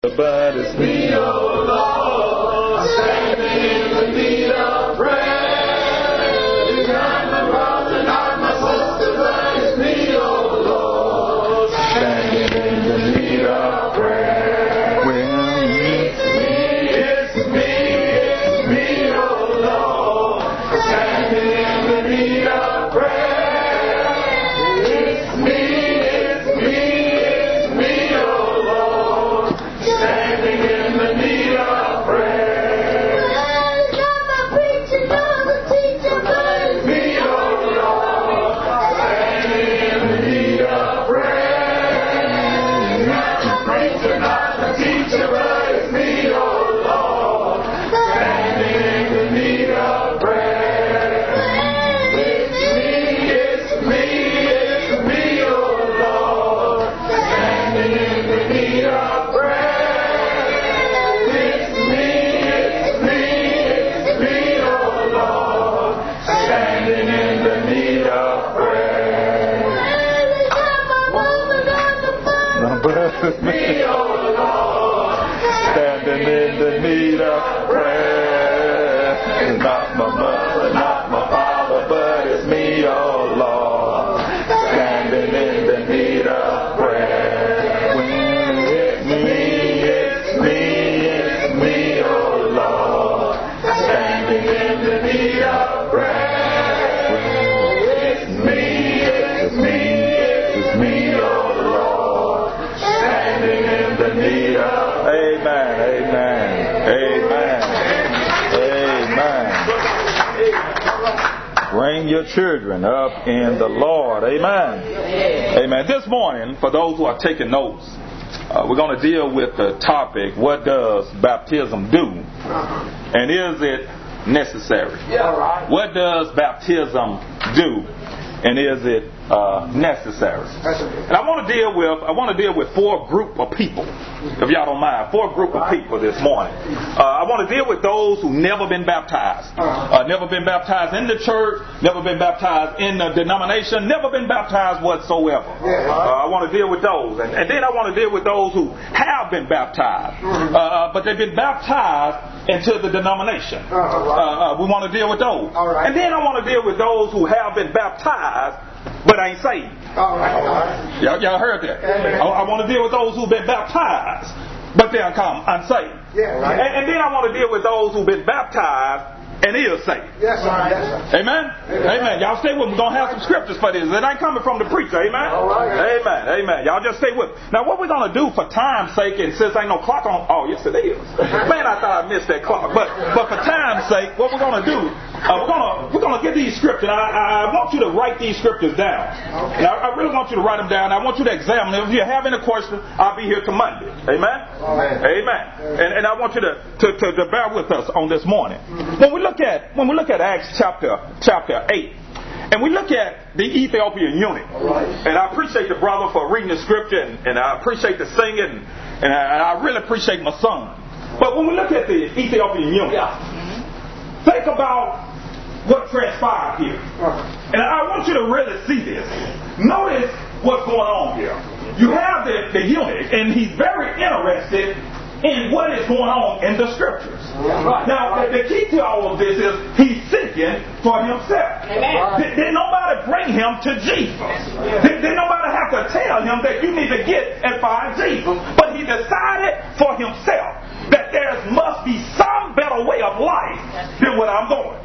But it's me, oh Lord, standing children up in the Lord. Amen. Amen. This morning, for those who are taking notes, uh, we're going to deal with the topic what does baptism do? And is it necessary? What does baptism do? And is it uh, necessary? And I want to deal with I want to deal with four group of people, if y'all don't mind, four group of people this morning. Uh, I want to deal with those who never been baptized, uh, never been baptized in the church, never been baptized in the denomination, never been baptized whatsoever. Uh, I want to deal with those, and, and then I want to deal with those who have been baptized, uh, but they've been baptized into the denomination. We want to deal with those, and then I want to deal with those who have been baptized but I ain't saved. Y'all, y'all heard that? I, I want to deal with those who've been baptized, but they'll come unsaved. Yeah, right. And, and then I want to deal with those who've been baptized and he is saved. Yes, sir. Yes, sir. Amen? Amen. Y'all stay with me. We're going to have some scriptures for this. It ain't coming from the preacher. Amen? All right. Amen. Amen. Y'all just stay with me. Now, what we're going to do for time's sake, and since ain't no clock on, oh, yes, it is. Man, I thought I missed that clock. But but for time's sake, what we're going to do, uh, we're going to we're to get these scriptures. I, I want you to write these scriptures down. Now, I really want you to write them down. I want you to examine them. If you have any questions, I'll be here till Monday. Amen? Amen. Amen. And, and I want you to, to, to, to bear with us on this morning. When we look at when we look at Acts chapter chapter eight, and we look at the Ethiopian eunuch, and I appreciate the brother for reading the scripture, and, and I appreciate the singing, and I, I really appreciate my son. But when we look at the Ethiopian eunuch, think about what transpired here. Uh-huh. And I want you to really see this. Notice what's going on here. You have the, the eunuch, and he's very interested in what is going on in the scriptures. Now, the, the key to all of this is he's seeking for himself. Did, did nobody bring him to Jesus? Did, did nobody have to tell him that you need to get and find Jesus? But he decided for himself that there must be some better way of life than what I'm going.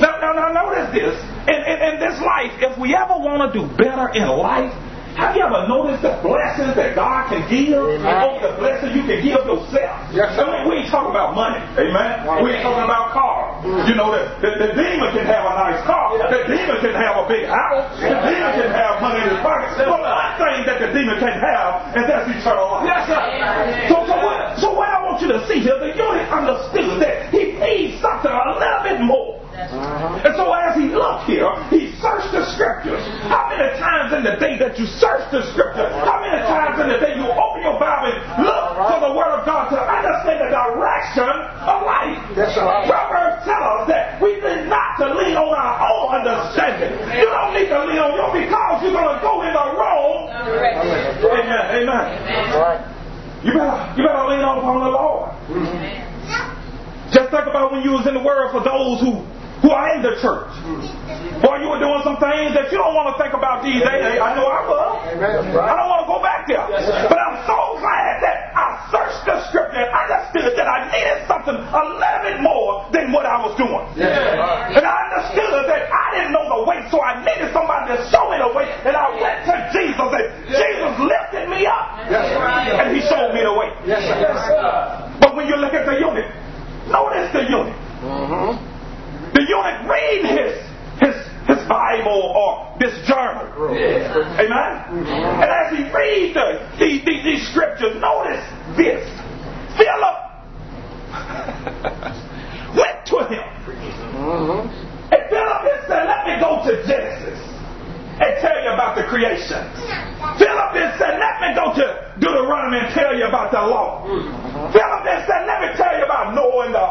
Now, now, now notice this. In, in, in this life, if we ever want to do better in life, have you ever noticed the blessings that God can give? Oh, the blessing you can give yourself. Yes. I mean, we ain't talking about money. Amen. We ain't talking about cars. You know, the, the, the demon can have a nice car. The demon can have a big house. The demon can have money in his pocket. But one thing that the demon can have, and that's eternal life. Yes, sir. So, so, what, so what I want you to see here, the eunuch understood that he needs something a little bit more. And so as he looked here, he searched the scriptures. How many times in the day that you search the scriptures? How many times in the day you open your Bible and look for the word of God to understand the direction of life? Proverbs tell us that we need not to lean on our own understanding. You don't need to lean on your because you're going to go in the wrong. Amen. Amen. All right. you better you better lean on upon the Lord. Mm-hmm. Just think about when you was in the world for those who who are in the church. Boy, you were doing some things that you don't want to think about these days. I know I was. I don't want to go back there. But I'm so glad that I searched the scripture and understood that I needed something a little bit more than what I was doing. And I understood that I didn't know the way, so I needed somebody to show me the way. And I went to Jesus and Jesus lifted me up. And he showed me the way. But when you look at the eunuch, notice the eunuch. The eunuch read his his his Bible or this journal. Amen. And as he reads the, the, the, these scriptures, notice this. Philip went to him. Mm-hmm. And Philip said, Let me go to Genesis and tell you about the creation. Philip said, Let me go to Deuteronomy and tell you about the law. Mm-hmm. Philip had said, Let me tell you about Noah and the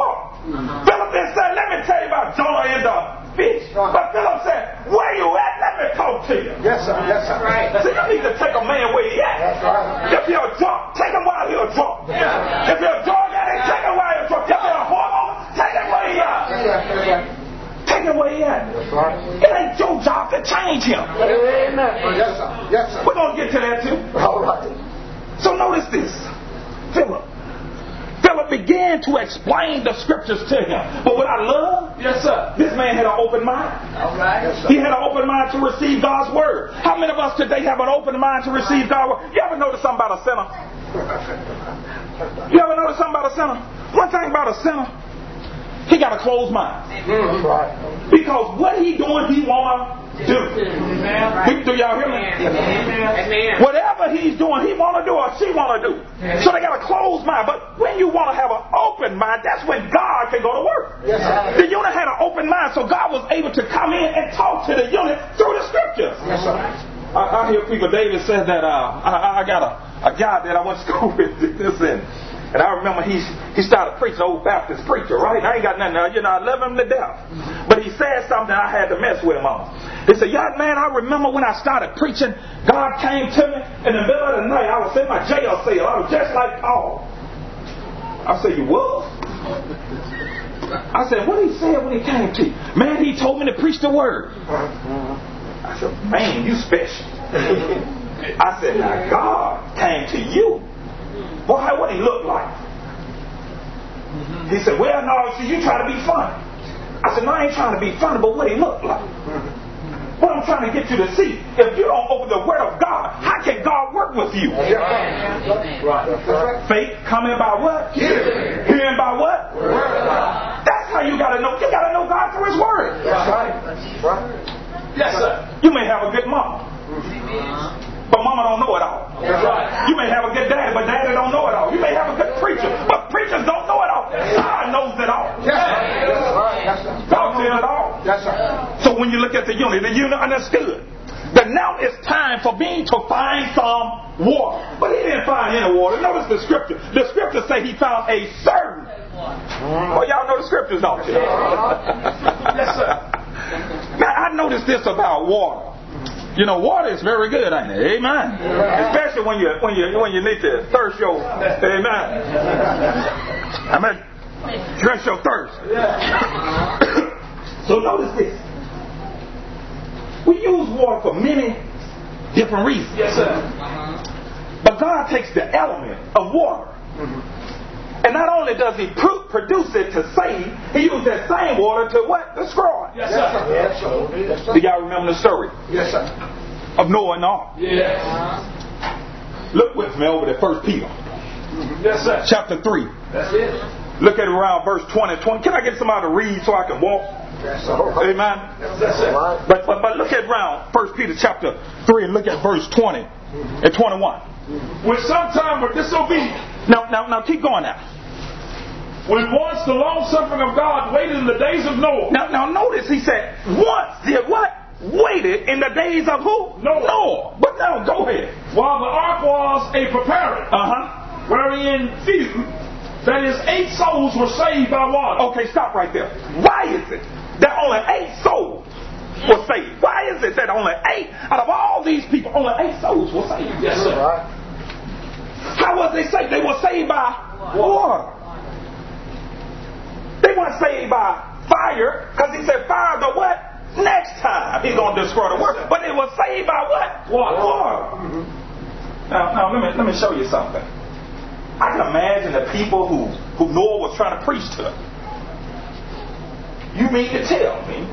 ark. Mm-hmm. Philip said, Let me tell you about Jonah and the fish. But Philip said, Where you at? Let me talk to you. Yes, sir. Yes, sir. Right. So you need to take a man where he at. That's right. If you're drunk, take him while you're drunk. If you're a drug addict, take him while you're drunk. If you're a hormone, take him where he at. Take him where he at. That's right. It ain't your job to change him. Amen. Yes, sir. Yes, sir. We're going to get to that too. All right. So notice this. Philip. Began to explain the scriptures to him. But what I love, Yes, sir. this man had an open mind. All right. Yes. He had an open mind to receive God's word. How many of us today have an open mind to receive God's word? You ever notice something about a sinner? You ever notice something about a sinner? One thing about a sinner, he got a closed mind. Right. Because what he doing, he wanna do. Amen. Do y'all hear me? Amen. Whatever he's doing, he want to do or she want to do. So they got a closed mind. But when you want to have an open mind, that's when God can go to work. Yes, sir. The eunuch had an open mind, so God was able to come in and talk to the eunuch through the scriptures. Yes. I, I hear people. David said that uh, I, I got a, a guy that I went to school with. This and and I remember he he started preaching, old Baptist preacher, right? I ain't got nothing. uh, You know, I love him to death. But he said something I had to mess with him on. He said, "Young man, I remember when I started preaching, God came to me in the middle of the night. I was in my jail cell. I was just like Paul." I said, "You was?" I said, "What did he say when he came to you?" Man, he told me to preach the word. I said, man, you special. I said, now God came to you. Boy, what he look like? He said, well, no, see, you try to be funny. I said, no, I ain't trying to be funny, but what he look like? What I'm trying to get you to see, if you don't open the Word of God, how can God work with you? Yes, sir. Right. That's right. Faith coming by what? Hearing. Hearing by what? That's how you gotta know. You gotta know God through His Word. That's right. That's right. Yes, sir. You may have a good mama, but mama don't know it all. Right. You may have a good daddy, but daddy don't know it all. You may have a good preacher, but preachers don't know it all. God knows it all. Yes. Right. God knows it all. Yes. So when you look at the eunuch, the eunuch understood that now it's time for me to find some water. But he didn't find any water. Notice the scripture. The scripture say he found a certain. Well, y'all know the scriptures, don't you? Yes, sir. Now I noticed this about water. You know, water is very good, ain't it? Amen. Especially when you when you when you need to thirst your Amen. I mean, dress your thirst. so notice this. We use water for many different reasons. Yes, sir. But God takes the element of water. Mm-hmm. And not only does he pr- produce it to save, he uses that same water to what? Destroy. Yes, Yes, sir. sir. Yes, sir. Do y'all remember the story Yes, sir. of Noah and the ark? Yes. Look with me over to First Peter, Yes, sir. chapter 3. That's it. Look at around verse 20 20. Can I get somebody to read so I can walk? Yes, sir. Amen. That's it. But, but, but look at around First Peter chapter 3 and look at verse 20 and 21. When sometime were disobedient, Now, now, now keep going now. when once the long suffering of God waited in the days of Noah, Now, now notice he said, once did what? Waited in the days of who? Noah. Noah. But now go ahead. while the ark was a preparing, Uh-huh. wherein few, that is, eight souls were saved by water. Okay, stop right there. Why is it that only eight souls were saved? Why is it that only eight out of all these people, only eight souls were saved? Yes, sir. How was they saved? They were saved by water. They weren't saved by fire, because he said fire the what? Next time he's going to destroy the world. But they were saved by what? Water. Now, now let me let me show you something. I can imagine the people who, who Noah was trying to preach to. Them. You mean to tell me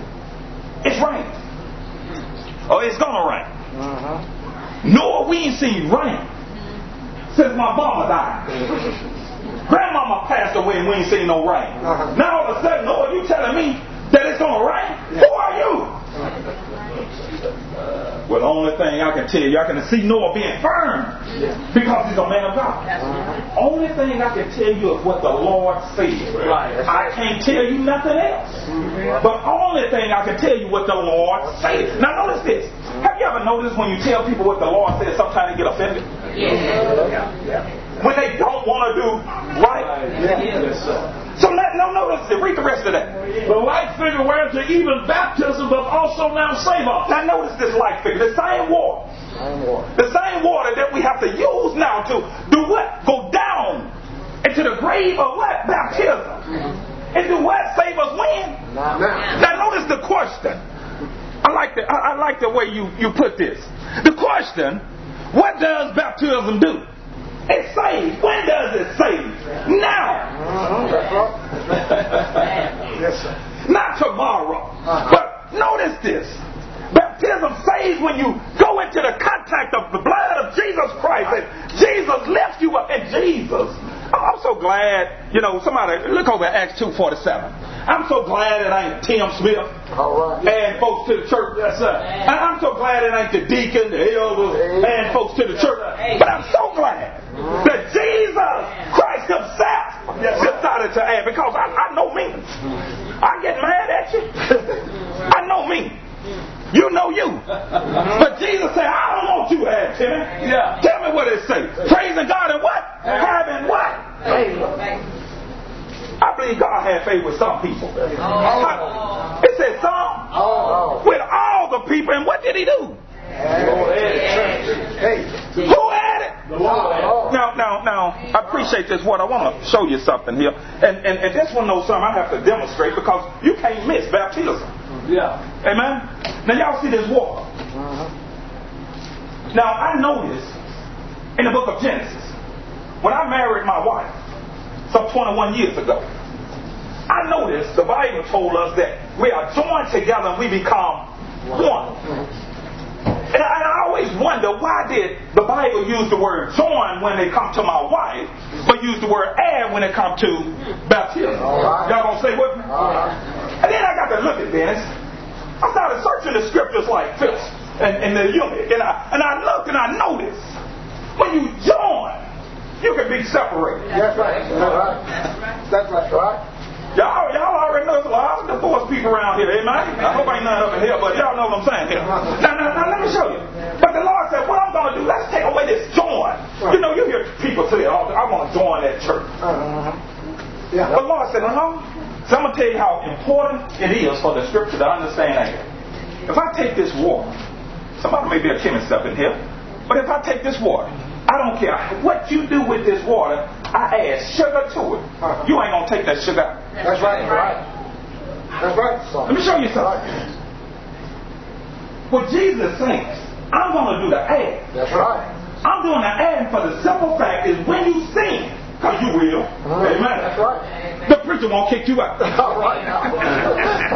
it's raining? Oh, it's gonna rain. Mm-hmm. Noah, we ain't seen rain since my mama died. Grandmama passed away and we ain't seen no rain. Uh-huh. Now all of a sudden, Noah, you telling me that it's gonna rain? Who are you? Well, the only thing I can tell you, I can see Noah being firm because he's a man of God. Only thing I can tell you is what the Lord said. Right. I can't tell you nothing else. But only thing I can tell you what the Lord said. Now notice this. Have you ever noticed when you tell people what the Lord said, sometimes they get offended? When they don't want to do right? So let, no, notice it. Read the rest of that. The light figure whereunto even baptism but also now save us. Now notice this light figure. The same water. The same water that we have to use now to do what? Go down into the grave of what? Baptism. And do what? Save us when? Now. Now notice the question. I like the I, I like the way you, you put this. The question, what does baptism do? It saves. When does it save? Now. Yes, sir. Not tomorrow. Uh-huh. But notice this. Baptism saves when you go into the contact of the blood of Jesus Christ and Jesus lifts you up. And Jesus, I'm so glad, you know, somebody look over at Acts 2.47. I'm so glad it ain't Tim Smith All right. and folks to the church. Yes, sir. And I'm so glad it ain't the deacon, the elders, and folks to the church. But I'm so glad that Jesus Christ Himself decided to add because I, I know me. I get mad at you. I know me. You know you. But Jesus said, I don't want you to Timmy. Yeah. Tell me what it say. Praising God and what? Having what? I believe God had favor with some people. I- It said some Oh, with all the people. And what did he do? Hey. Who had it? The Lord had. Oh. Now, now, now, I appreciate this word. I want to show you something here. And, and, and this one knows something I have to demonstrate because you can't miss baptism. Yeah. Amen? Now, y'all see this water. Uh-huh. Now, I noticed in the book of Genesis, when I married my wife, some 21 years ago, I noticed the Bible told us that we are joined together and we become one. And I, always wonder why did the Bible use the word join when it come to my wife, but use the word add when it come to baptism? Right. Y'all gonna say with me? All right. And then I got to look at this. I started searching the scriptures like this and, and the eunuch. And I, and I looked and I noticed when you join, you can be separated. That's right. That's right. That's right. Right. Y'all, y'all already know there's a lot of divorced people around here, amen? I hope ain't none up in here, but y'all know what I'm saying here. Now, now, now, let me show you. But the Lord said, what I'm going to do, let's take away this join. You know, you hear people say, oh, I want to join that church. Uh-huh. Yeah. But Lord said, no. So I'm going to tell you how important it is for the scripture to understand that. If I take this water, somebody may be a chemist up in here, but if I take this water, I don't care what you do with this water, I add sugar to it. You ain't going to take that sugar out. That's right. That's Right. That's right. Let me show you something. What Jesus saying, I'm going to do the add. That's right. I'm doing the add for the simple fact is when you sin, because you will, uh-huh. amen. That's right. The preacher won't kick you out. All right now.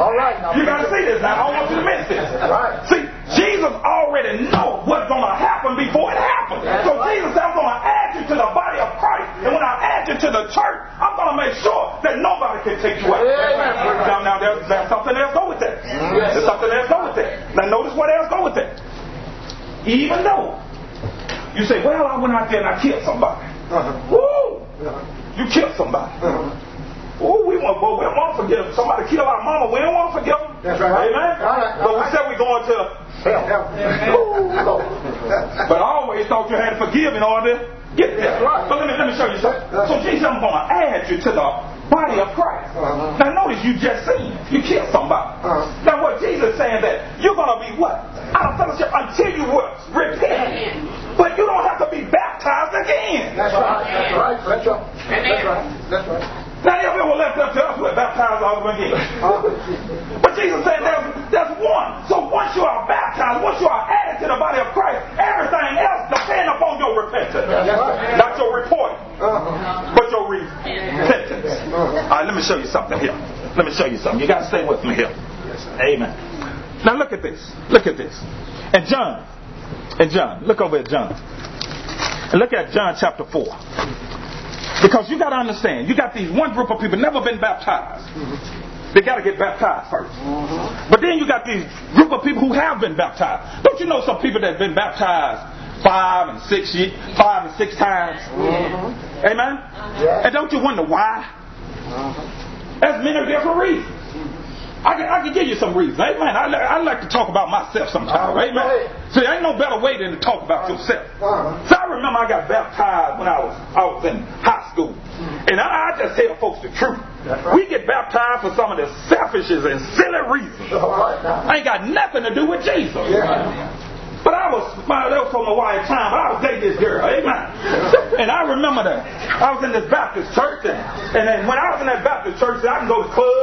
All right now. You gotta see this now. I don't want you to miss this. Right. See, Jesus already know what's gonna happen before it happens. That's so right. Jesus said, I'm gonna add you to the body of Christ. And when I add you to the church, I'm gonna make sure that nobody can take you out. Amen. Now, now there's, there's something else go with that. There's something else go with that. Now notice what else go with that. Even though you say, well, I went out there and I killed somebody. Uh-huh. Woo! You killed somebody. Oh, we want, well, we don't want to forgive them. Somebody killed our mama. We don't want to forgive them. That's right. Amen. All right. But we said we're going to. Hell. But I always thought you had to forgive in order to get there. That's right. But let me let me show you something. So Jesus, I'm going to add you to the body of Christ. Uh-huh. Now notice you just seen you killed somebody. Uh-huh. Now what Jesus is saying that you're going to be what out of fellowship until you what repent. but you don't have to be baptized again. That's right. That's right. That's right. That's right. That's right. Now, if it were left up to us, we're baptized all over again. But Jesus said there's, there's one. So once you are baptized, once you are added to the body of Christ, everything else depends upon your repentance. right. Not your report, Uh-huh. but your repentance. All right, let me show you something here. Let me show you something. You got to stay with me here. Amen. Now look at this. Look at this. And John. And John. Look over at John. And look at John chapter 4. Because you got to understand, you got these one group of people never been baptized. They got to get baptized 1st mm-hmm. But then you got these group of people who have been baptized. Don't you know some people that have been baptized five and six, five and six times? Mm-hmm. Amen. Yeah. And don't you wonder why? Mm-hmm. There's many different reasons. I can, I can give you some reasons. Amen. I, I like to talk about myself sometimes. Right. Amen. See, ain't no better way than to talk about yourself. So I remember I got baptized when I was I was in high school, and I, I just tell folks the truth. Right. We get baptized for some of the selfishes and silly reasons. Now. Ain't got nothing to do with Jesus. Yeah. But I was, my, that was from a while time, but I was dating this girl, amen. And I remember that. I was in this Baptist church, and, and then when I was in that Baptist church, I can go to clubs,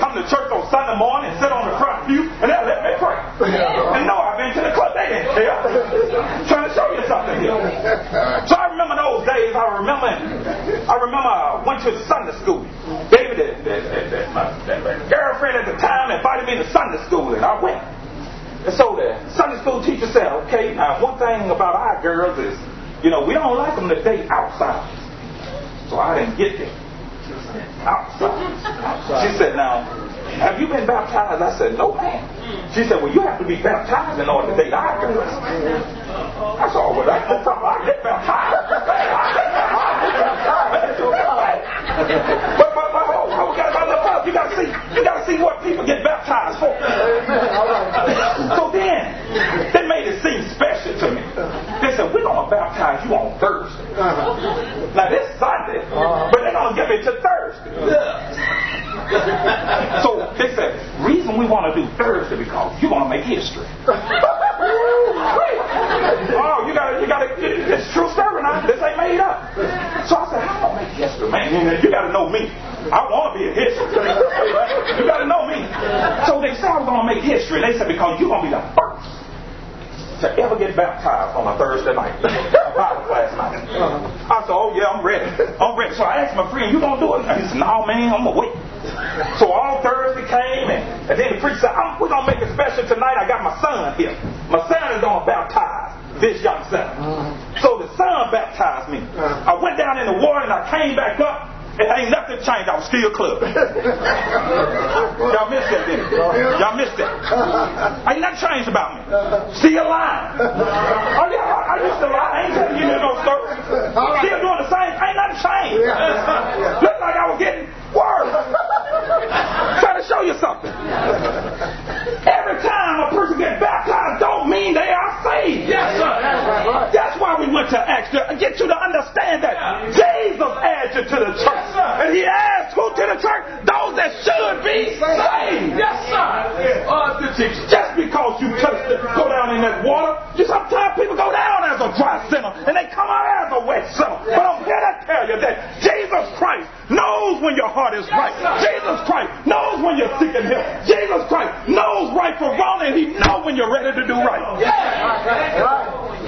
come to church on Sunday morning and sit on the front pew, and they'd let me pray. And no, I've been to the club, they didn't care. trying to show you something here. So I remember those days, I remember, I remember I went to Sunday school. David, that, that, that, that, my, that, my girlfriend at the time invited me to Sunday school, and I went. And so the Sunday school teacher said, okay, now one thing about our girls is, you know, we don't like them to date outside. So I didn't get there. Outside. She said, now, have you been baptized? I said, no, ma'am. She said, well, you have to be baptized in order to date our girls. I said, oh, well, that's no problem. I get baptized. but, but, but, oh, oh, we got look up. You got to see, you got to see what people get baptized for. So then, they made it seem special to me. Said, we're going to baptize you on Thursday. Uh-huh. Now, this Sunday, but they're going to give it to Thursday. so they said, reason we want to do Thursday because you want to make history. oh, you got to, you got to, it's true story now. This ain't made up. So I said, how am I make history, man? You got to know me. I want to be a history. you got to know me. So they said I was going to make history. They said, because you're going to be the first to ever get baptized on a Thursday night, a Bible class night. I said, oh yeah, I'm ready. I'm ready. So I asked my friend, you gonna do it? He said, no man, I'm gonna wait. So all Thursday came and, and then the preacher said, we're gonna make it special tonight. I got my son here. My son is gonna baptize this young son. Mm-hmm. So the son baptized me. Uh-huh. I went down in the water and I came back up. And ain't nothing changed. I was still a club. Y'all missed that, didn't you? Y'all missed that. Ain't nothing changed about me. Still lying. Oh yeah, I, I used to lie. I ain't telling you no story. Still doing the same. Ain't nothing changed. Looked like I was getting worse. Trying to show you something. Every time a person gets baptized, don't mean they are saved. Yes, sir. That's why we went to Acts to get you to understand that Jesus adds you to the church, and He adds who to the church? Those that should be saved. Yes, sir. Uh, the. Just because you touch the, go down in that water, you sometimes people go down as a dry sinner, and they come out as a wet sinner. But I'm here to tell you that Jesus Christ knows when your heart is right. Jesus Christ knows when you're seeking Him. Jesus Christ knows right from wrong, and He knows when you're ready to do right.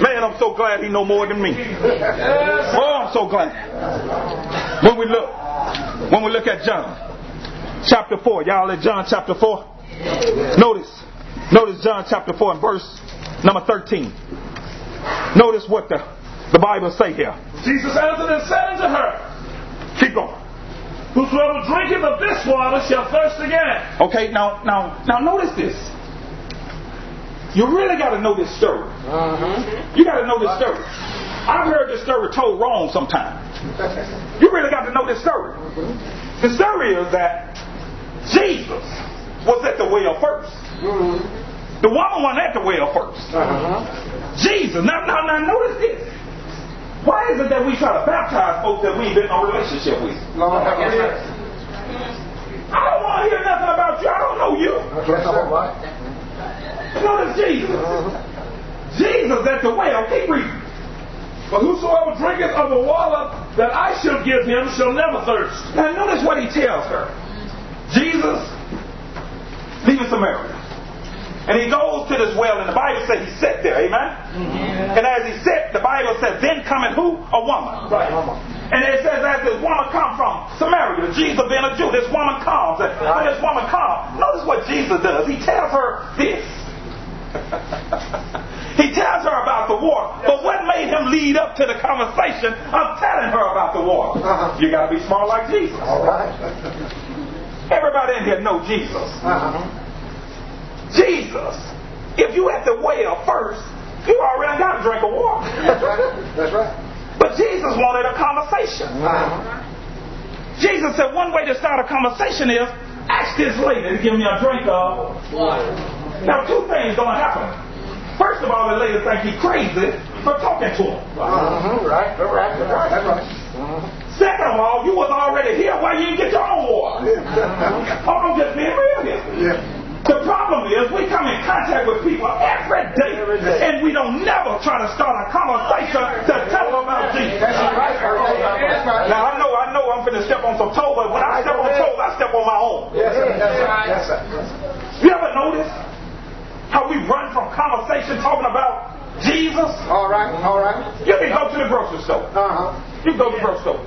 Man, I'm so glad He know more than me. Oh, I'm so glad. When we look, when we look at John, chapter four, y'all at John chapter four. Notice, notice John chapter four and verse number thirteen. Notice what the the Bible say here. Jesus answered and said unto her, Keep going. Whosoever drinketh of this water shall thirst again. Okay, now, now, now, notice this. You really got to know this story. Uh-huh. You got to know this story. I've heard this story told wrong sometimes. You really got to know this story. The story is that Jesus was at the well first. The woman wasn't at the well first. Uh-huh. Jesus. Now, now, now, notice this. Why is it that we try to baptize folks that we ain't been in a relationship with? Lord have. I don't want to hear nothing about you. I don't know you. That's all right. Notice Jesus. Jesus at the well. Keep reading. But whosoever drinketh of the water that I shall give him shall never thirst. Now notice what he tells her. Jesus leaving Samaria. And he goes to this well, and the Bible says he sat there, amen? Mm-hmm. And as he sat, the Bible says, then cometh who? A woman. Right. And it says as this woman come from Samaria, Jesus being a Jew, this woman comes. And when this woman comes, notice what Jesus does. He tells her this. he tells her about the war, But what made him lead up to the conversation of telling her about the war? Uh-huh. You got to be smart like Jesus. All right. Everybody in here know Jesus. Uh-huh. Jesus. If you at the well first, you already got a drink of water. That's right. That's right. But Jesus wanted a conversation. Uh-huh. Jesus said one way to start a conversation is ask this lady to give me a drink of water. Now two things gonna happen. First of all, the lady think he crazy for talking to him. Uh-huh. Right. That's right. That's right. That's right. Uh-huh. Second of all, you was already here. Why you didn't get your own water? Yeah. Oh, I'm just being real here. Yeah. The problem is we come in contact with people every day, Every day. and we don't never try to start a conversation to tell them about Jesus. That's right. That's right. Now I know, I know, I'm finna step on some toes, but when I step on toes, I step on my own. Yes, sir. Yes, sir. Yes, sir. Yes, sir. You ever notice how we run from conversation talking about Jesus? All right. All right. You can go to the grocery store. Uh-huh. You can go to the grocery store.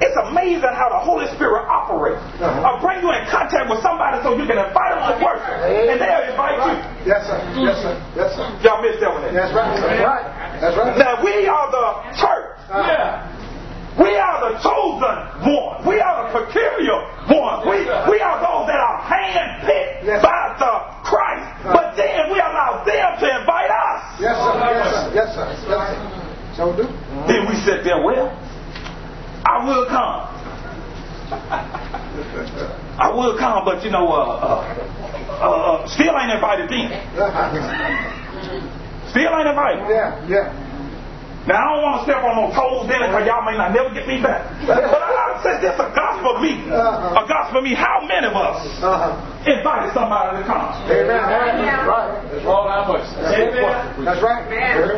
It's amazing how the Holy Spirit operates. Uh-huh. I'll bring you in contact with somebody so you can invite them to worship, and they'll invite you. Yes, sir. Yes, sir. Yes, sir. Y'all missed that one. That's right. That's right. That's right. Now we are the church. Uh-huh. Yeah. We are the chosen one. We are the peculiar one. We, we are those that are handpicked Yes. by the Christ. But then we allow them to invite us. Yes, sir. Yes, sir. Yes, sir. Yes, sir. So do. Then we sit there, well, I will come. I will come, but you know, uh, uh, uh, still ain't invited then. Still ain't invited. Yeah. Yeah. Now, I don't want to step on no toes then because y'all may not never get me back. But I, since this a gospel meeting, Uh-huh. a gospel meeting, how many of us Uh-huh. Invited somebody to come? Amen. That's right. That's All our voices. right. That's right.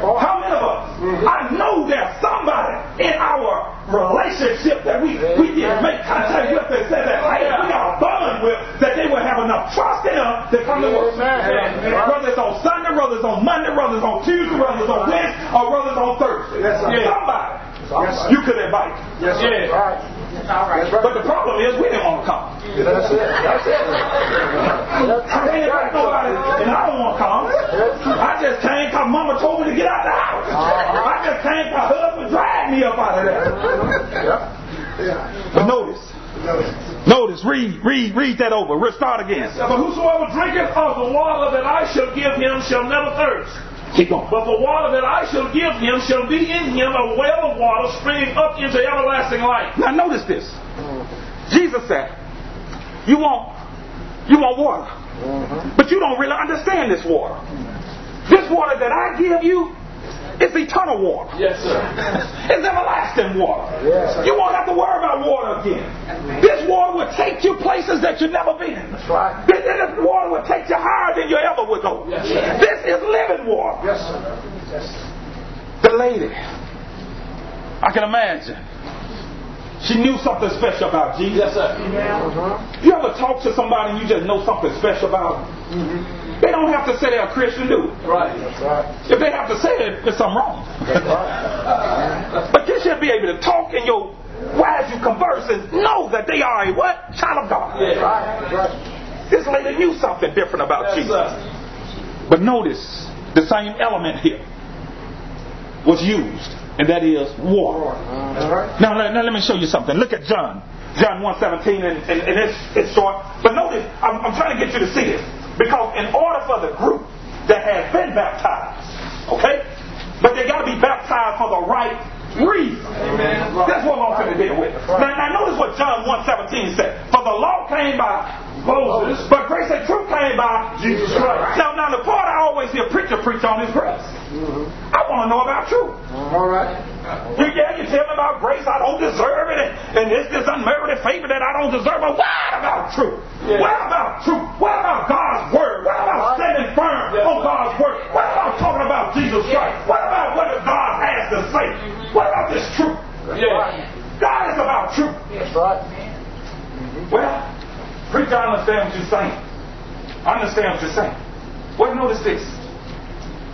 All right. How many of us? Mm-hmm. I know there's somebody in our relationship that we, we didn't make contact with and said that, hey, we got a bond with, that they would have enough trust in us to come to work. Amen. Whether it's on Sunday, whether it's on Monday, whether it's on Tuesday, whether it's on Wednesday, or whether it's on Thursday. Yes, sir. Somebody Yes, sir. you could invite. Yes, sir. Yeah. All right. That's right. But the problem is we didn't want to come. That's it. That's it. I can't invite nobody, and I don't want to come. I just came because Mama told me to get out of the house. Uh-huh. I just came because husband dragged me up out of there. Yeah. But notice, notice, read, read, read that over. Start again. But whosoever drinketh of the water that I shall give him shall never thirst. Keep going. But the water that I shall give him shall be in him a well of water springing up into everlasting life. Now notice this. Jesus said, "You want, you want water, mm-hmm. but you don't really understand this water. This water that I give you is eternal water. Yes, sir. It's everlasting water. Yes, sir. You won't have to worry about water again. This water will take you places that you've never been. That's right. This, this water will take you higher than you ever would go. Yes, sir. This is living water. Yes, sir. Yes. The lady, I can imagine. She knew something special about Jesus. Yes, sir. Uh-huh. You ever talk to somebody and you just know something special about them? They don't have to say they're a Christian, do they? Right. That's right. If they have to say it, there's something wrong. That's right. but you should be able to talk in your, as you converse, and know that they are a what? Child of God. Yeah. Right. That's right. This lady knew something different about Yes, Jesus. sir. But notice, the same element here was used, and that is war. Right. Now, let, now let me show you something. Look at John. John 1.17, and, and, and it's, it's short. But notice, I'm, I'm trying to get you to see this. Because in order for the group that has been baptized, okay? But they got to be baptized for the right reason. Amen. That's what I'm going to deal with. Now, now notice what John 1.17 said. For the law came by Moses, but grace and truth came by Jesus Christ. Now, now the part I always hear preacher preach on is grace. Mm-hmm. I want to know about truth. All right. You, yeah, you tell me about grace, I don't deserve it, and, and it's this unmerited favor that I don't deserve. But what about truth? Yeah. What about truth? What about God's word? What about standing firm Yes, on. God's word? What about talking about Jesus Christ? What about what God has has to say. Mm-hmm. What about this truth? Yeah. God is about truth. That's right. Well, preacher, I understand what you're saying. I understand what you're saying. Well, notice this.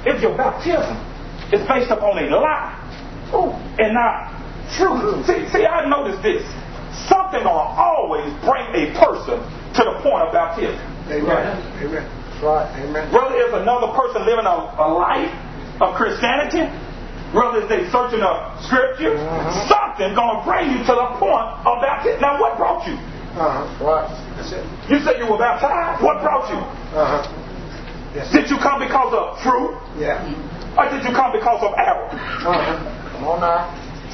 If your baptism is based upon a lie and not truth. See, see, I noticed this. Something will always bring a person to the point of baptism. Amen. Amen. That's right. Amen. Whether it's another person living a, a life of Christianity, whether it's they searching of scripture, something gonna bring you to the point of baptism. Now, what brought you? Uh-huh. Right. You said you were baptized. What brought you? Uh-huh. Yes. Did you come because of truth, Yeah. or did you come because of error? Uh-huh. Come on now.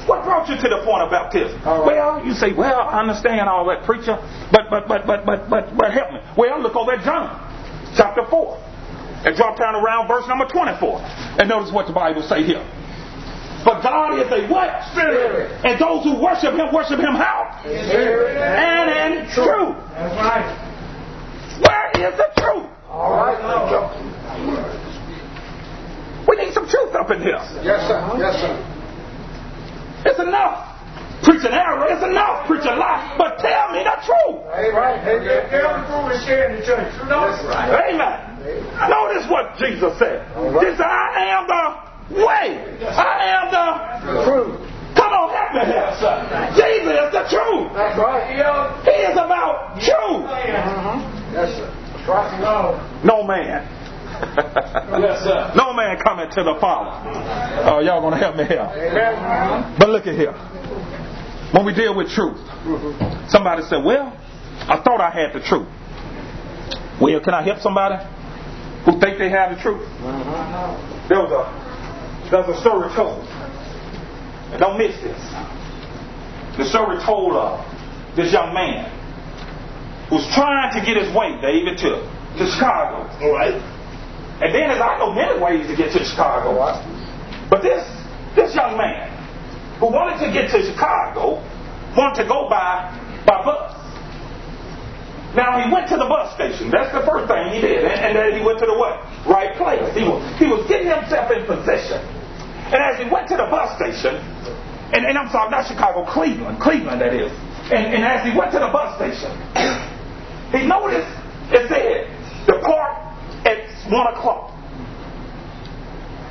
What brought you to the point of baptism? Right. Well, you say, well, I understand all that, preacher, but but but but but but but help me. Well, look over at John, chapter four, and drop down around verse number twenty-four, and notice what the Bible say here. But God is a what? Spirit. And those who worship Him worship Him how? Spirit. And in truth. That's right. Where is the truth? All right. We need some truth up in here. Yes, sir. Yes, sir. It's enough. Preaching error, it's enough. Preaching lie. But tell me the truth. Amen. Amen. Tell the truth and share in the church. You? That's right. Amen. Notice what Jesus said. He said, I am the way. I am the truth. Come on, help me here, son. Jesus is the truth. That's right. He is about truth. Yes, sir. No man. Yes, sir. no man coming to the Father. Oh, y'all gonna help me here. But look at here. When we deal with truth, somebody said, Well, I thought I had the truth. Well, can I help somebody who think they have the truth? Uh-huh. There was a there's a story told. And don't miss this. The story told of this young man who's trying to get his way, David, to, to Chicago. All right. And then there's I know many ways to get to Chicago. But this this young man who wanted to get to Chicago wanted to go by by bus. Now he went to the bus station. That's the first thing he did. And, and then he went to the what? Right place. He was he was getting himself in position. And as he went to the bus station, and, and I'm sorry, not Chicago, Cleveland, Cleveland that is. And, and as he went to the bus station, he noticed it said depart at one o'clock.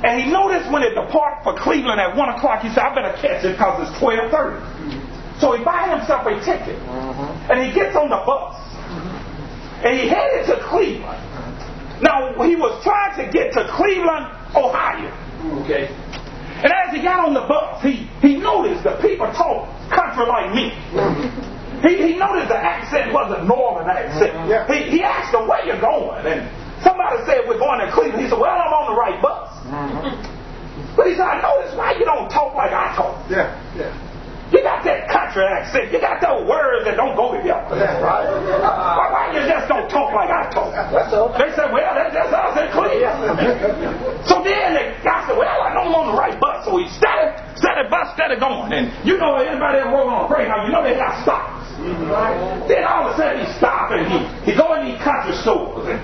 And he noticed when it depart for Cleveland at one o'clock, he said, I better catch it because it's twelve thirty. So he buy himself a ticket. Mm-hmm. And he gets on the bus. And he headed to Cleveland. Now he was trying to get to Cleveland, Ohio. Okay. And as he got on the bus, he, he noticed the people talk country like me. He, he noticed the accent was a northern accent. Yeah. He, he asked him, where you going? And somebody said, we're going to Cleveland. He said, well, I'm on the right bus. Mm-hmm. But he said, I noticed why you don't talk like I talk. Yeah. Yeah. You got that. You got those words that don't go together. That's right. Why, why you just don't talk like I talk? That's all. They said, well, that's just us in Cleveland. so then the guy said, well, I know I'm on the right bus. So he started, started bus, started going. And you know, anybody ever rode on a Greyhound, you know they got stops. Then all of a sudden he stopped and he, he go in these country stores. And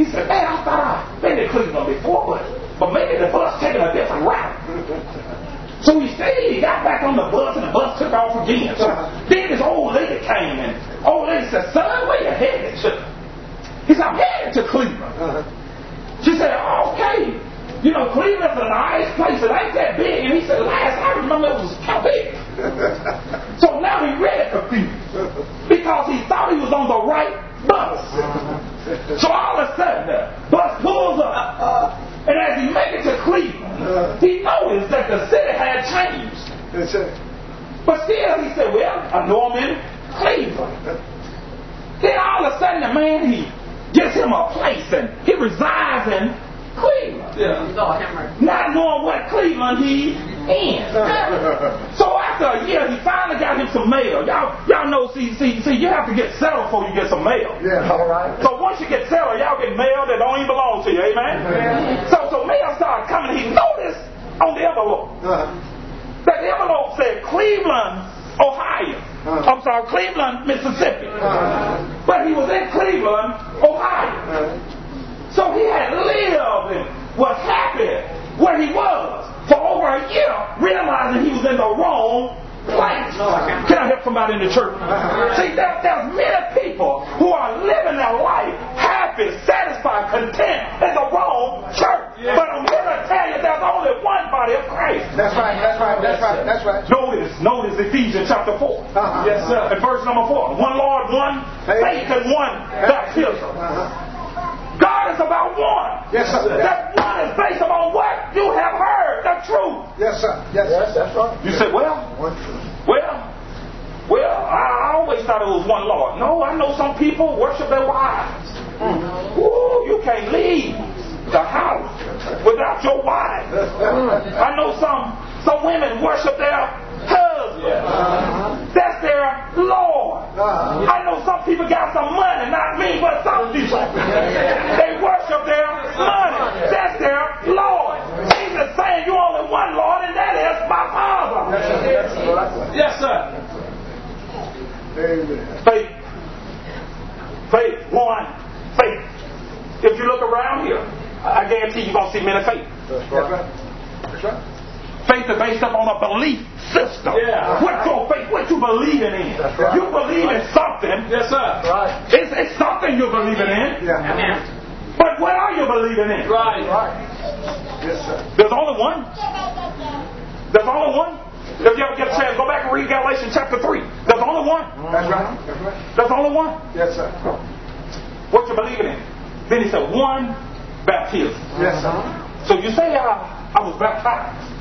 he said, man, I thought I'd been to Cleveland before, but, but maybe the bus taking a different route. So he stayed, he got back on the bus, and the bus took off again. So then this old lady came, and old lady said, son, where you headed to? He said, I'm headed to Cleveland. Uh-huh. She said, okay. You know, Cleveland's a nice place. It ain't that big. And he said, last I remember it was how big. So now he really confused. Because he thought he was on the right bus. Uh-huh. So all of a sudden, the bus pulls up. Uh, And as he make it to Cleveland, he noticed that the city had changed. But still, he said, well, I know I'm in Cleveland. Then all of a sudden, the man, he gets him a place and he resides in Cleveland. Yeah. Not knowing what Cleveland he in. So after a year, he finally got him some mail. Y'all, y'all know, see, see, see, you have to get settled before you get some mail. Yeah. All right. So once you get settled, y'all get mail that don't even belong to you, amen? So, so mail started coming. He noticed on the envelope Uh-huh. that the envelope said Cleveland, Ohio. Uh. I'm sorry, Cleveland, Mississippi. Uh-huh. But he was in Cleveland, Ohio. Uh-huh. So he had lived and was happy where he was for over a year realizing he was in the wrong place. Can I help somebody in the church? See, there, there's many people who are living their life happy, satisfied, content in the wrong church. But I'm here to tell you there's only one body of Christ. That's right, that's right, that's right, that's right. Notice, notice Ephesians chapter 4. Uh-huh. Yes, sir. And verse number 4. One Lord, one faith, and one baptism. God is about one. Yes, sir. That one is based upon what you have heard, the truth. Yes, sir. Yes, Yes, that's right. You say, well, One truth. well, well, I, I always thought it was one Lord. No, I know some people worship their wives. Mm. Ooh, you can't leave the house without your wife. I know some some women worship their husband. Uh-huh. That's their Lord. Uh-huh. I know some people got some money, not me, but some people. They worship their money. That's their Lord. Jesus is saying you only one Lord, and that is my Father. Yes, sir. Amen. Faith. Faith. One. Faith. If you look around here, I guarantee you're going to see men of faith. That's right. That's right. Faith is based upon a belief system. Yeah. What's your faith? What you believing in? That's right. You believe in something. Yes, sir. Right. It's, it's something you're believing in. Yeah. But what are you believing in? Right. Right. Yes, sir. There's only one. There's only one. If you ever get a chance, go back and read Galatians chapter 3. There's only one. That's right. That's right. There's only one. Yes, sir. What you believing in. Then he said, one baptism. Yes, sir. So you say, I, I was baptized.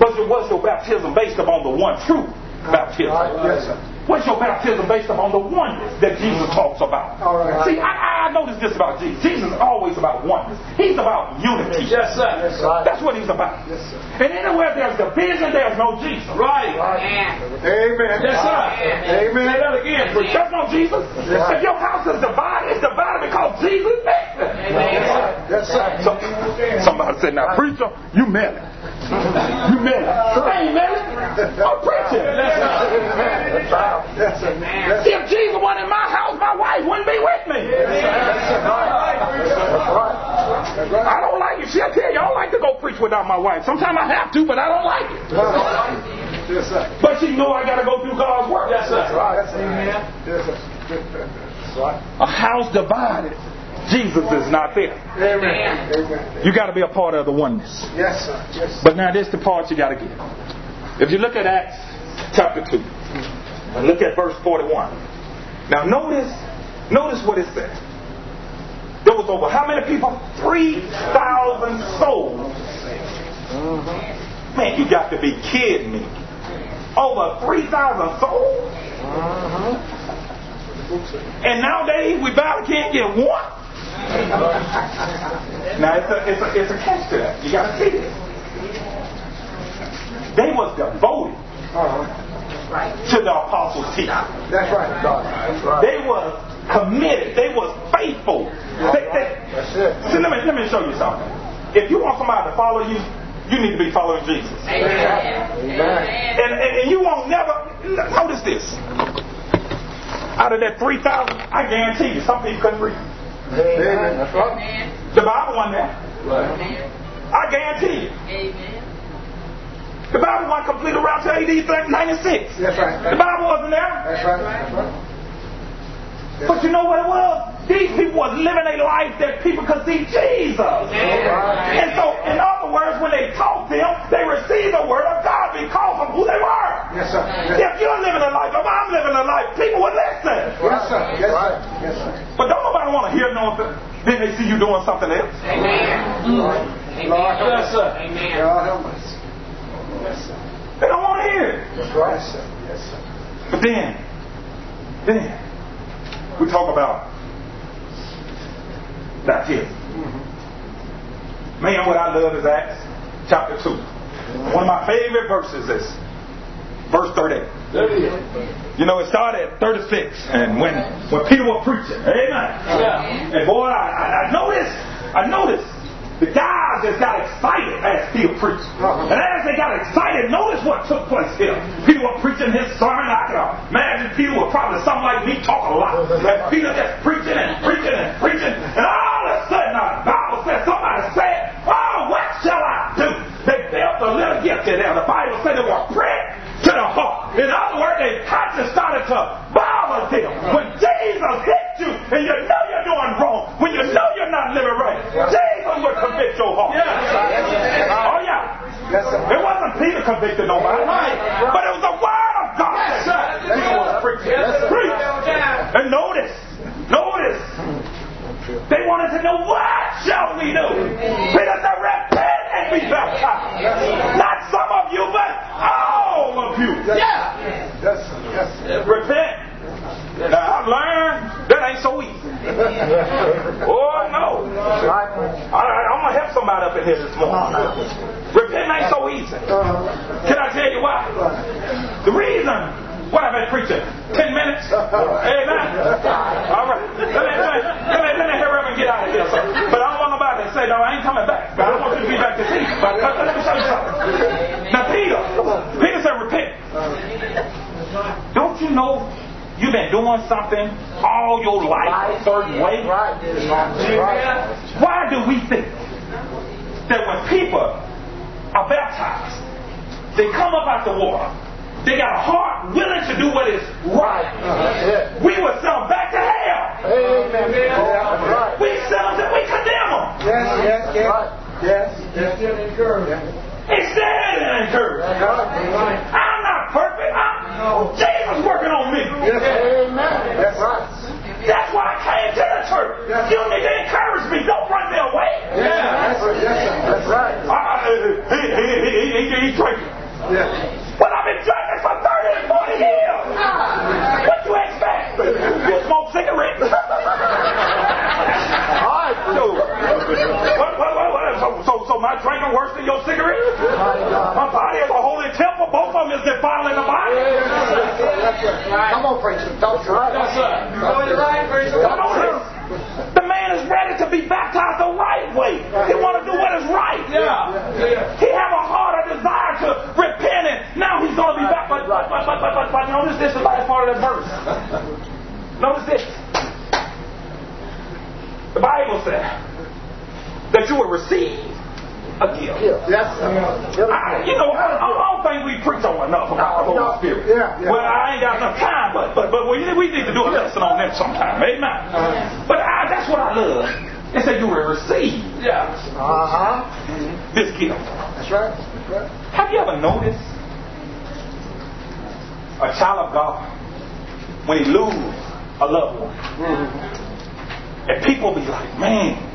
Was your, was your baptism based upon the one true baptism? Yes, sir. What's your baptism based upon the oneness that Jesus talks about? All right. See, I, I notice this about Jesus. Jesus is always about oneness. He's about unity. Yes, sir. Yes, sir. That's what he's about. Yes, sir. And anywhere there's division, there's no Jesus. Right. Amen. Yes, sir. Amen. Say that again, preacher. There's no Jesus. Yes. If your house is divided, it's divided because Jesus makes it. Yes, sir. So, somebody said, now, preacher, you meant it. You meant it. I ain't meant it. I'm preaching. Yes, sir. Yes, sir. If Jesus wasn't in my house, my wife wouldn't be with me. That's right. I don't like it. She'll tell you, I don't like to go preach without my wife. Sometimes I have to, but I don't like it. Yes, sir. But she know I got to go through God's work. Yes, sir. Yes, amen. Yes, sir. That's right. A house divided, Jesus is not there. Amen. Amen. You got to be a part of the oneness. Yes, sir. Yes, sir. But now this is the part you got to get. If you look at Acts chapter 2, and look at verse 41. Now notice, notice what it says. There was over how many people? 3,000 souls. Man, you got to be kidding me. Over 3,000 souls? And nowadays we barely can't get one. now it's a, it's a, it's a catch to that. You got to see this. They was devoted Uh-huh. to the apostles' teaching. That's right. That's right. They was committed. They was faithful. They, they, That's it. see, let me let me show you something. If you want somebody to follow you, you need to be following Jesus. Amen. And, and, and you won't never notice this. Out of that three thousand, I guarantee you, some people couldn't read. Amen. That's right. The Bible wasn't there. I guarantee you. The Bible wasn't complete around to AD 96. That's right. The Bible wasn't there. That's right. That's right. But you know what it was? These people was living a life that people could see Jesus. And so, in other words, when they taught them, they received the word of God because of who they were. Yes, sir. Yes, If you're living a life, if I'm living a life, people would listen. yes sir. Yes, sir. Yes, sir. But don't nobody want to hear nothing. Then they see you doing something else. Amen. Lord help Yes, us. sir. God help us. Yes, sir. They don't want to hear it. That's right. Yes, sir. Yes, sir. But then, then, we talk about baptism. Man, what I love is Acts chapter 2. One of my favorite verses is verse 38. You know, it started at 36, and when, when Peter was preaching, amen. Yeah. And boy, I, I, I noticed, I noticed the guys just got excited as Peter preached. Uh-huh. And as they got excited, notice what took place here. Peter was preaching his sermon. I can imagine Peter was probably something like me talk a lot. And Peter just preaching and preaching and preaching. And all of a sudden, the Bible says somebody said, Oh, what shall I do? They felt a little gift in there. The Bible said they were pricked to the heart. In other words, their conscience started to bother them. When Jesus hit you and you know you're doing wrong, when you know you're not living right, Jesus will convict your heart. Oh yeah. Yes, sir. It wasn't Peter convicted nobody, but it was the word of God Peter was preaching. Preach. And notice, notice, they wanted to know what shall we do. Peter said, repent and be baptized. Not some of you, but all of you. Yes. Yes, sir. Repent. Now I've learned that ain't so easy. Oh no. I, I'm gonna help somebody up in here this morning. Repent ain't so easy. Can I tell you why? The reason. What I've been preaching? Ten minutes? Amen. All right. Let me, let me, let me, let me up and get out of here. sir. But I don't want nobody to say, no, I ain't coming back. But I want you to be back to see. But let me show you something. Now, Peter, Peter said, repent. Don't you know you've been doing something all your life a certain way? Why do we think that when people are baptized, they come up out the water, they got a heart willing to do what is right? We would send them back to hell. Amen. Right. We send them and we condemn them. Yes, yes, yes. Yes, yes. Instead of encourage. I'm not perfect. I'm, Jesus working on me. Yes, amen. That's right. That's why I came to the church. Yes. You need to encourage me. Don't run me away. Yes, sir. That's right. Uh, uh, I, I, he, he, he, he, he, he drinking. Yes. But I've been drinking for 30 and 40 years. What you expect? You smoke cigarettes? All right. So, what, what, what, what, so, so, so my drinking worse than your cigarette? My body is a holy temple. Both of them is defiling the body. Come on, preacher. Talk to right. Yes, sir. Come on here. The man is ready to be baptized the right way. He want to do what is right. Yeah, He have a heart, a desire to repent, and now he's going to be back. But, but, but, but, but, but, but notice this, the last part of that verse. Notice this. The Bible said that you will receive a gift. Yes, sir. I, you know, I, I don't think we preach on enough about the Holy Spirit. Yeah, yeah. Well, I ain't got enough time, but but but we, we need to do a lesson on that sometime. Amen. But I, that's what I love. It said you will receive yeah. Uh-huh. this gift. That's right. That's right. Have you ever noticed a child of God when he lose a loved one, and people be like, man,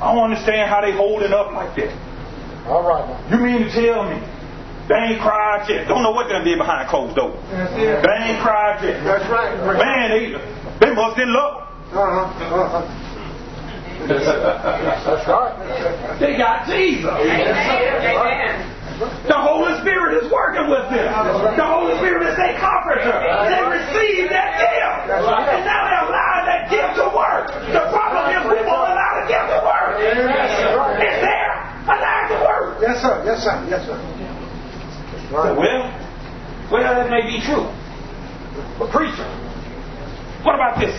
I don't understand how they holding up like that. All right. You mean to tell me they ain't cried yet? Don't know what they did behind closed doors. That's it. They ain't cried yet. That's right. Man, they they must in love. Uh-huh. Uh-huh. That's right. They got Jesus. Amen. The Holy Spirit is working with them. The Holy Spirit is their comforter. They received that gift. And now they allow that gift to work. The problem is we won't allow the gift to work. It's there. Allow it to work. Yes, sir. Yes, sir. Yes, sir. Well, well, that may be true. But preacher, what about this?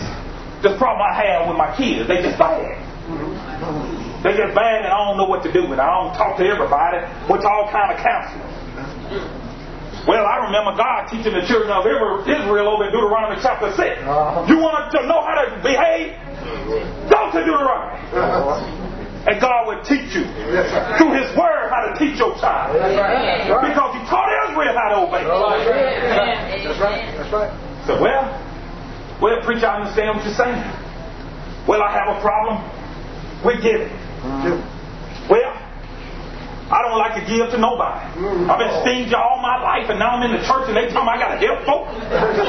This problem I have with my kids, they just bad. Mm-hmm. They just bad and I don't know what to do with it. I don't talk to everybody. To all kind of counselors. Mm-hmm. Well, I remember God teaching the children of Israel over in Deuteronomy chapter 6. Uh-huh. You want to know how to behave? Go to Deuteronomy. Uh-huh. And God will teach you Yes, through His Word how to teach your child. Because He taught Israel how to obey. That's right. That's right. So, well, well, preacher, I understand what you're saying. Well, I have a problem with giving. Well, I don't like to give to nobody. I've been stingy all my life, and now I'm in the church, and they tell me I got to help folks.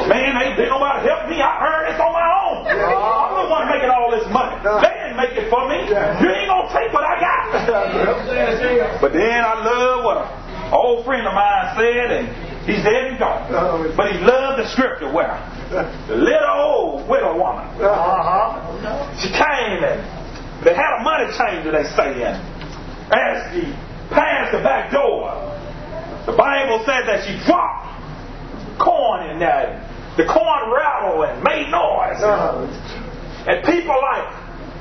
Man, they didn't nobody help me. I earned this on my own. I'm the one making all this money. They didn't make it for me. You ain't gonna take what I got. But then I love what an old friend of mine said, and he's dead and gone. But he loved the scripture where the little old widow woman, Uh-huh. she came and they had a money changer, they say, and as she passed the back door, the Bible said that she dropped corn in there. The corn rattled and made noise. And people like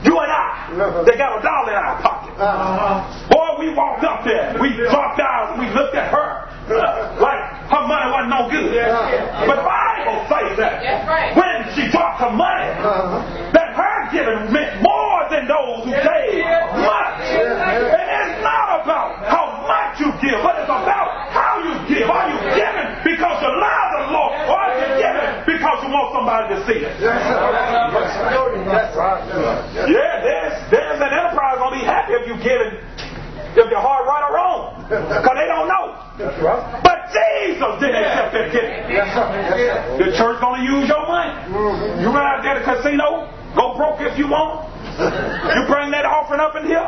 you and I, they got a dollar in our pocket. Uh-huh. Boy, we walked up there. We dropped down. We looked at her uh, like her money wasn't no good. But the Bible says that right. when she dropped her money, that her giving meant more than those who gave much. And it's not about you give, but it's about how you give. Are you giving because you love the Lord, or are you giving because you want somebody to see it? Yes, sir. That's right. Yeah, there's, there's an enterprise gonna be happy if you giving, if your heart right or wrong, because they don't know. That's right. But Jesus didn't accept their giving. The church gonna use your money. Mm-hmm. You run out there to the casino, go broke if you want. You bring that offering up in here,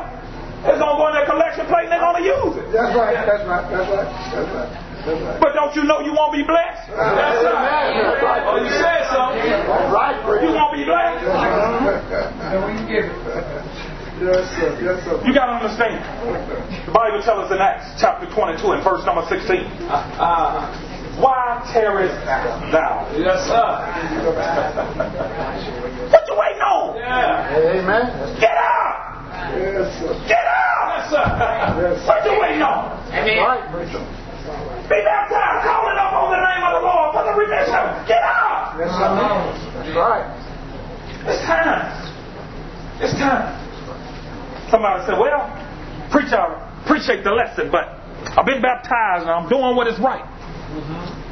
it's gonna go in their collection plate and they're gonna use it. That's right. That's right. That's right. That's right. That's right. But don't you know you won't be blessed? Uh, that's right. That's right. Oh, you said something. Right. You won't be blessed. Yes, sir. Yes, sir. You gotta understand. The Bible tells us in Acts chapter 22 and verse number 16. Why tarriest thou? Yes, sir. What you waiting on? Yeah. Amen. Get up! Yes, sir. Get up! Yes, sir. Yes, What you waiting on? Right, preacher. Be baptized, calling up on the name of the Lord for the remission. Get up! Yes, sir. That's right. It's time. It's time. Somebody said, well, preacher, I appreciate the lesson, but I've been baptized and I'm doing what is right. Mm-hmm.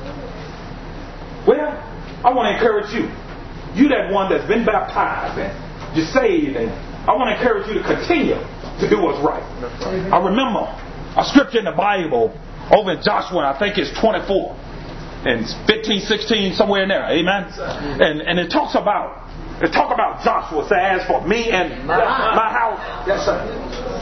Well, I want to encourage you. You that one that's been baptized and you're saved, and I want to encourage you to continue to do what's right. I remember a scripture in the Bible over in Joshua, I think it's 24 and 15, 16, somewhere in there. Amen. And and it talks about it talk about Joshua. Say, as for me and my house. Yes, sir.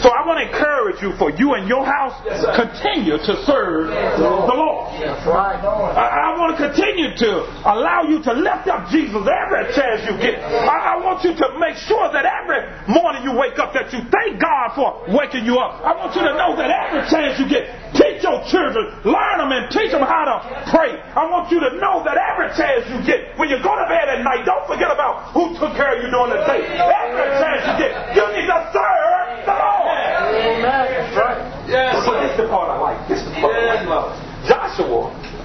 So I want to encourage you for you and your house continue to serve the Lord. That's right. I, I want to continue to allow you to lift up Jesus every chance you get. I, I want you to make sure that every morning you wake up that you thank God for waking you up. I want you to know that every chance you get, teach your children, learn them and teach them how to pray. I want you to know that every chance you get, when you go to bed at night, don't forget about who took care of you during the day. Every chance you get, you need to serve the Lord. Amen. That's right. Yes, But this is the part I like. This is the part Yes, like. Lord. Joshua,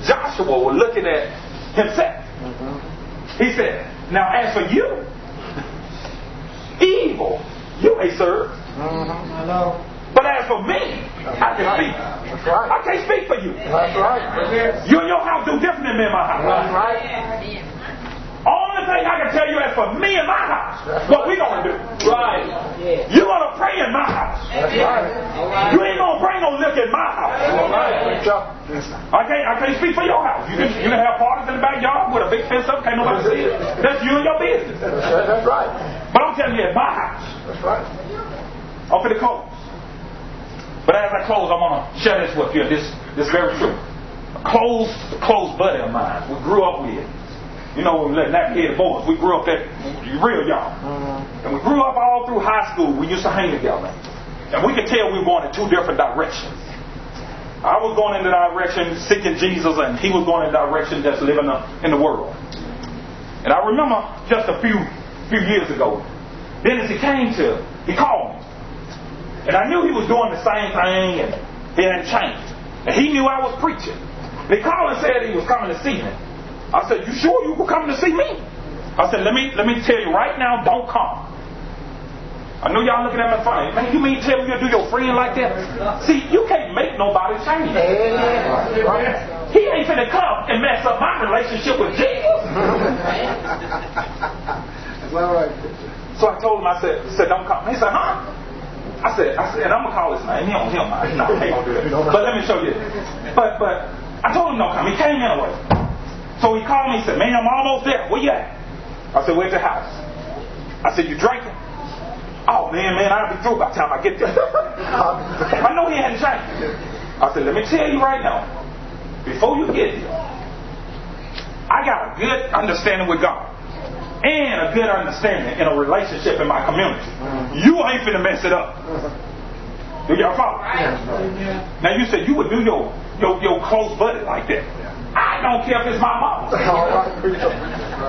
Joshua was looking at himself. Mm-hmm. He said, Now as for you, evil you may serve. Mm-hmm. I know. But as for me, I can speak. That's right. I can't speak for you. That's right. You and your house do different than me and my That's house. right. Only thing I can tell you as for me and my house, what we gonna do. Right. You gonna pray in my house. That's right. You ain't gonna bring no liquor in my house. All right, preacher. Yes, sir. I can't, I can't speak for your house. You can, you can have parties in the backyard with a big fence up, can't nobody see it. That's you and your business. That's right. But I'm telling you, at my house, That's right. I'm for the close. But as I close, I want to share this with you. This, this very true. A close, close buddy of mine. We grew up with. You know, when that kid boys, we grew up that real young. Mm-hmm. And we grew up all through high school. We used to hang together. And we could tell we were going in two different directions. I was going in the direction seeking Jesus, and he was going in the direction just living in the world. And I remember just a few few years ago, Dennis he came to, he called me. And I knew he was doing the same thing and he hadn't changed. And he knew I was preaching. And he called and said he was coming to see me. I said, You sure you were coming to see me? I said, Let me let me tell you right now, don't come. I know y'all looking at me funny. Man, you mean tell me you'll do your friend like that? See, you can't make nobody change. He ain't finna come and mess up my relationship with Jesus. That's all right. So I told him, I said, said don't come. He said, huh? I said, I said, and I'm gonna call his name. He don't, he don't mind. No, he ain't gonna do that. But let me show you. But but I told him don't come. He came anyway. So he called me. He said, man, I'm almost there. Where you at? I said, where's your house? I said, you drinking? Oh man, man, I'll be through by the time I get there. I know he hadn't changed. I said, let me tell you right now, before you get here, I got a good understanding with God and a good understanding in a relationship in my community. You ain't finna mess it up. Do y'all follow? Now you said you would do your, your your close buddy like that. I don't care if it's my mama. All right, preacher.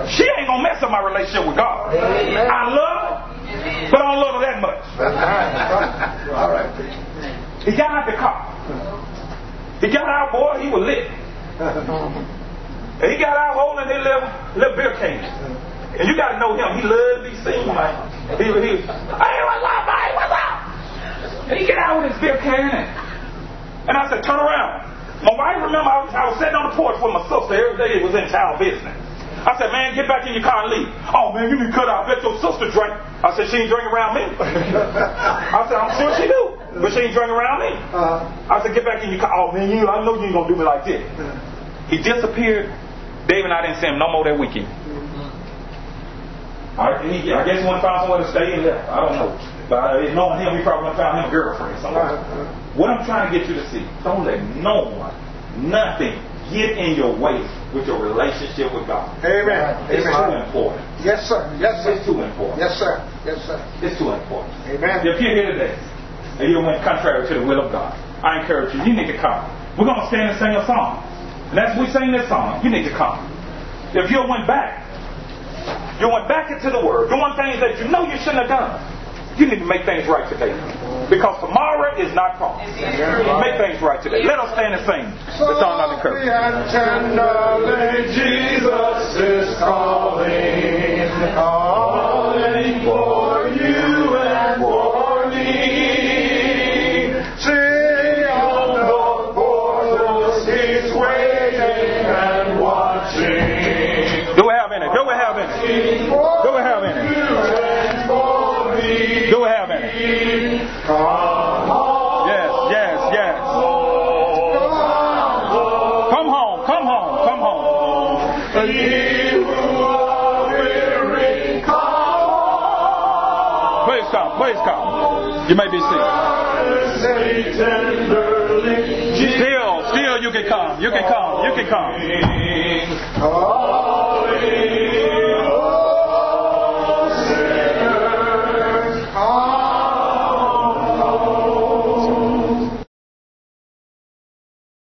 She ain't gonna mess up my relationship with God. I love her, but I don't love her that much. All right. He got out the car. He got out, boy. He was lit. And he got out holding his little, little beer can. And you got to know him. He loves to be seen. Like, he, he, hey, what's up, man? What's up? And he get out with his beer can. And, and I said, turn around. My wife, remember, I was, I was sitting on the porch with my sister every day. It was in town business. I said, man, get back in your car and leave. Oh, man, you need to cut out. I bet your sister drank. I said, she ain't drinking around me. I said, I'm sure she do. But she ain't drinking around me. Uh, I said, get back in your car. Oh, man, you, I know you ain't going to do me like this. He disappeared. Dave and I didn't see him no more that weekend. I, he, I guess he went to find somewhere to stay and left. I don't know. But I, knowing him, he probably went to find him a girlfriend somewhere. What I'm trying to get you to see, don't let no one, nothing, get in your way with your relationship with God. Amen. It's too important. Yes, sir. Yes, sir. It's too important. Yes, sir. Yes, sir. It's too important. Amen. If you're here today and you went contrary to the will of God, I encourage you, you need to come. We're going to stand and sing a song. And as we sing this song, you need to come. If you went back, you went back into the Word, doing things that you know you shouldn't have done, you need to make things right today. Because tomorrow is not promised. Make things right today. Let us stand and sing the song of encouragement. and tenderly Jesus is calling, calling You may be seated. Still, still, you can come. You can come. You can come.